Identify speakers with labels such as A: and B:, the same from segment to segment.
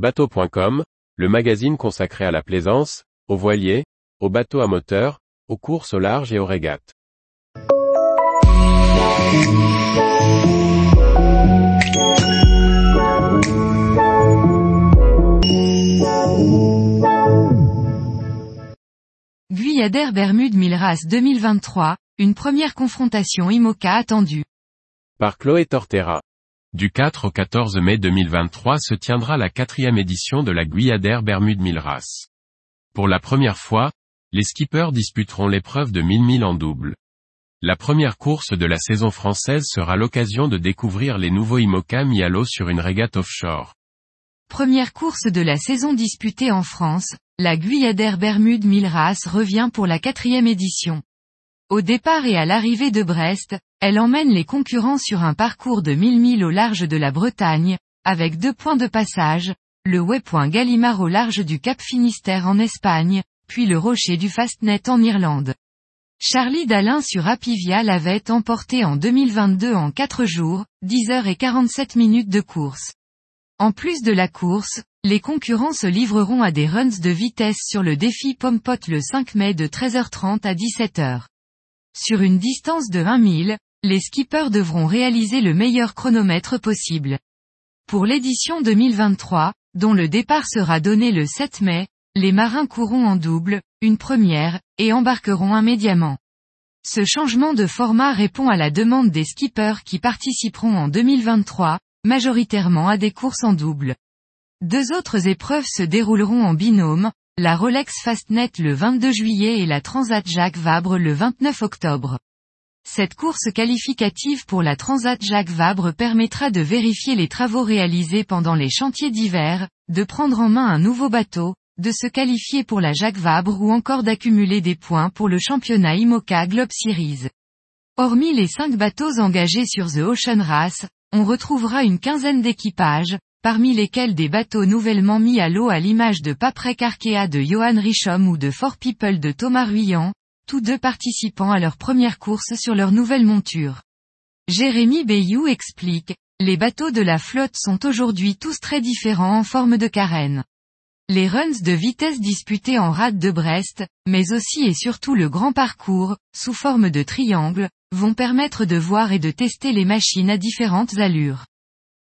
A: Bateau.com, le magazine consacré à la plaisance, aux voiliers, aux bateaux à moteur, aux courses au large et aux régates.
B: Guyadère Bermude Milras 2023, une première confrontation IMOCA attendue.
A: Par Chloé Tortera.
C: Du 4 au 14 mai 2023 se tiendra la quatrième édition de la Guyadère Bermude Milras. Pour la première fois, les skippers disputeront l'épreuve de 1000 milles en double. La première course de la saison française sera l'occasion de découvrir les nouveaux IMOCA mis à l'eau sur une régate offshore.
B: Première course de la saison disputée en France, la Guyadère Bermude Milras revient pour la quatrième édition. Au départ et à l'arrivée de Brest, elle emmène les concurrents sur un parcours de 1000 milles au large de la Bretagne, avec deux points de passage, le waypoint Gallimard au large du Cap Finistère en Espagne, puis le rocher du Fastnet en Irlande. Charlie Dalin sur Apivia l'avait emporté en 2022 en 4 jours, 10 heures et 47 minutes de course. En plus de la course, les concurrents se livreront à des runs de vitesse sur le défi Pompot le 5 mai de 13h30 à 17h. Sur une distance de 1 mille, les skippers devront réaliser le meilleur chronomètre possible. Pour l'édition 2023, dont le départ sera donné le 7 mai, les marins courront en double, une première, et embarqueront immédiatement. Ce changement de format répond à la demande des skippers qui participeront en 2023, majoritairement à des courses en double. Deux autres épreuves se dérouleront en binôme, la Rolex Fastnet le 22 juillet et la Transat Jacques Vabre le 29 octobre. Cette course qualificative pour la Transat Jacques Vabre permettra de vérifier les travaux réalisés pendant les chantiers d'hiver, de prendre en main un nouveau bateau, de se qualifier pour la Jacques Vabre ou encore d'accumuler des points pour le championnat IMOCA Globe Series. Hormis les cinq bateaux engagés sur The Ocean Race, on retrouvera une quinzaine d'équipages, parmi lesquels des bateaux nouvellement mis à l'eau à l'image de Paprec Arkea de Johan Richom ou de Four People de Thomas Ruyant, tous deux participant à leur première course sur leur nouvelle monture. Jérémy Bayou explique, les bateaux de la flotte sont aujourd'hui tous très différents en forme de carène. Les runs de vitesse disputés en rade de Brest, mais aussi et surtout le grand parcours, sous forme de triangle, vont permettre de voir et de tester les machines à différentes allures.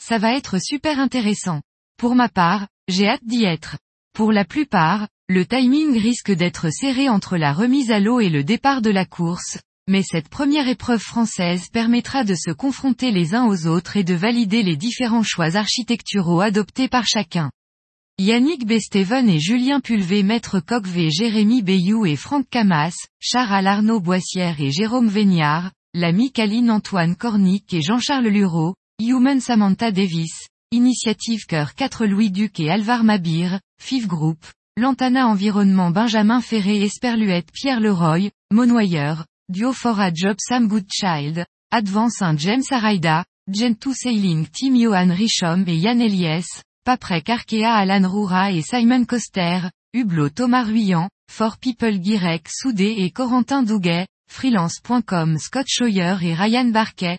B: Ça va être super intéressant. Pour ma part, j'ai hâte d'y être. Pour la plupart, le timing risque d'être serré entre la remise à l'eau et le départ de la course, mais cette première épreuve française permettra de se confronter les uns aux autres et de valider les différents choix architecturaux adoptés par chacun. Yannick Besteven et Julien Pulvé Maître Coqvé Jérémy Bayou et Franck Camas, Charles Arnaud Boissière et Jérôme Véniard, l'ami Caline Antoine Cornic et Jean-Charles Lureau, Human Samantha Davis, Initiative Cœur 4 Louis Duc et Alvar Mabir, FIF Group, Lantana Environnement Benjamin Ferré Esperluette Pierre Leroy, Monoyeur, Duo for a Job Sam Goodchild, Advance Saint James Araida, Gentoo Sailing Team Johan Richom et Yann Eliès, Paprec Arkea Alan Roura et Simon Coster, Hublot Thomas Ruyant, For People Guirec Soudé et Corentin Douguet, freelance.com Scott Scheuer et Ryan Barquet,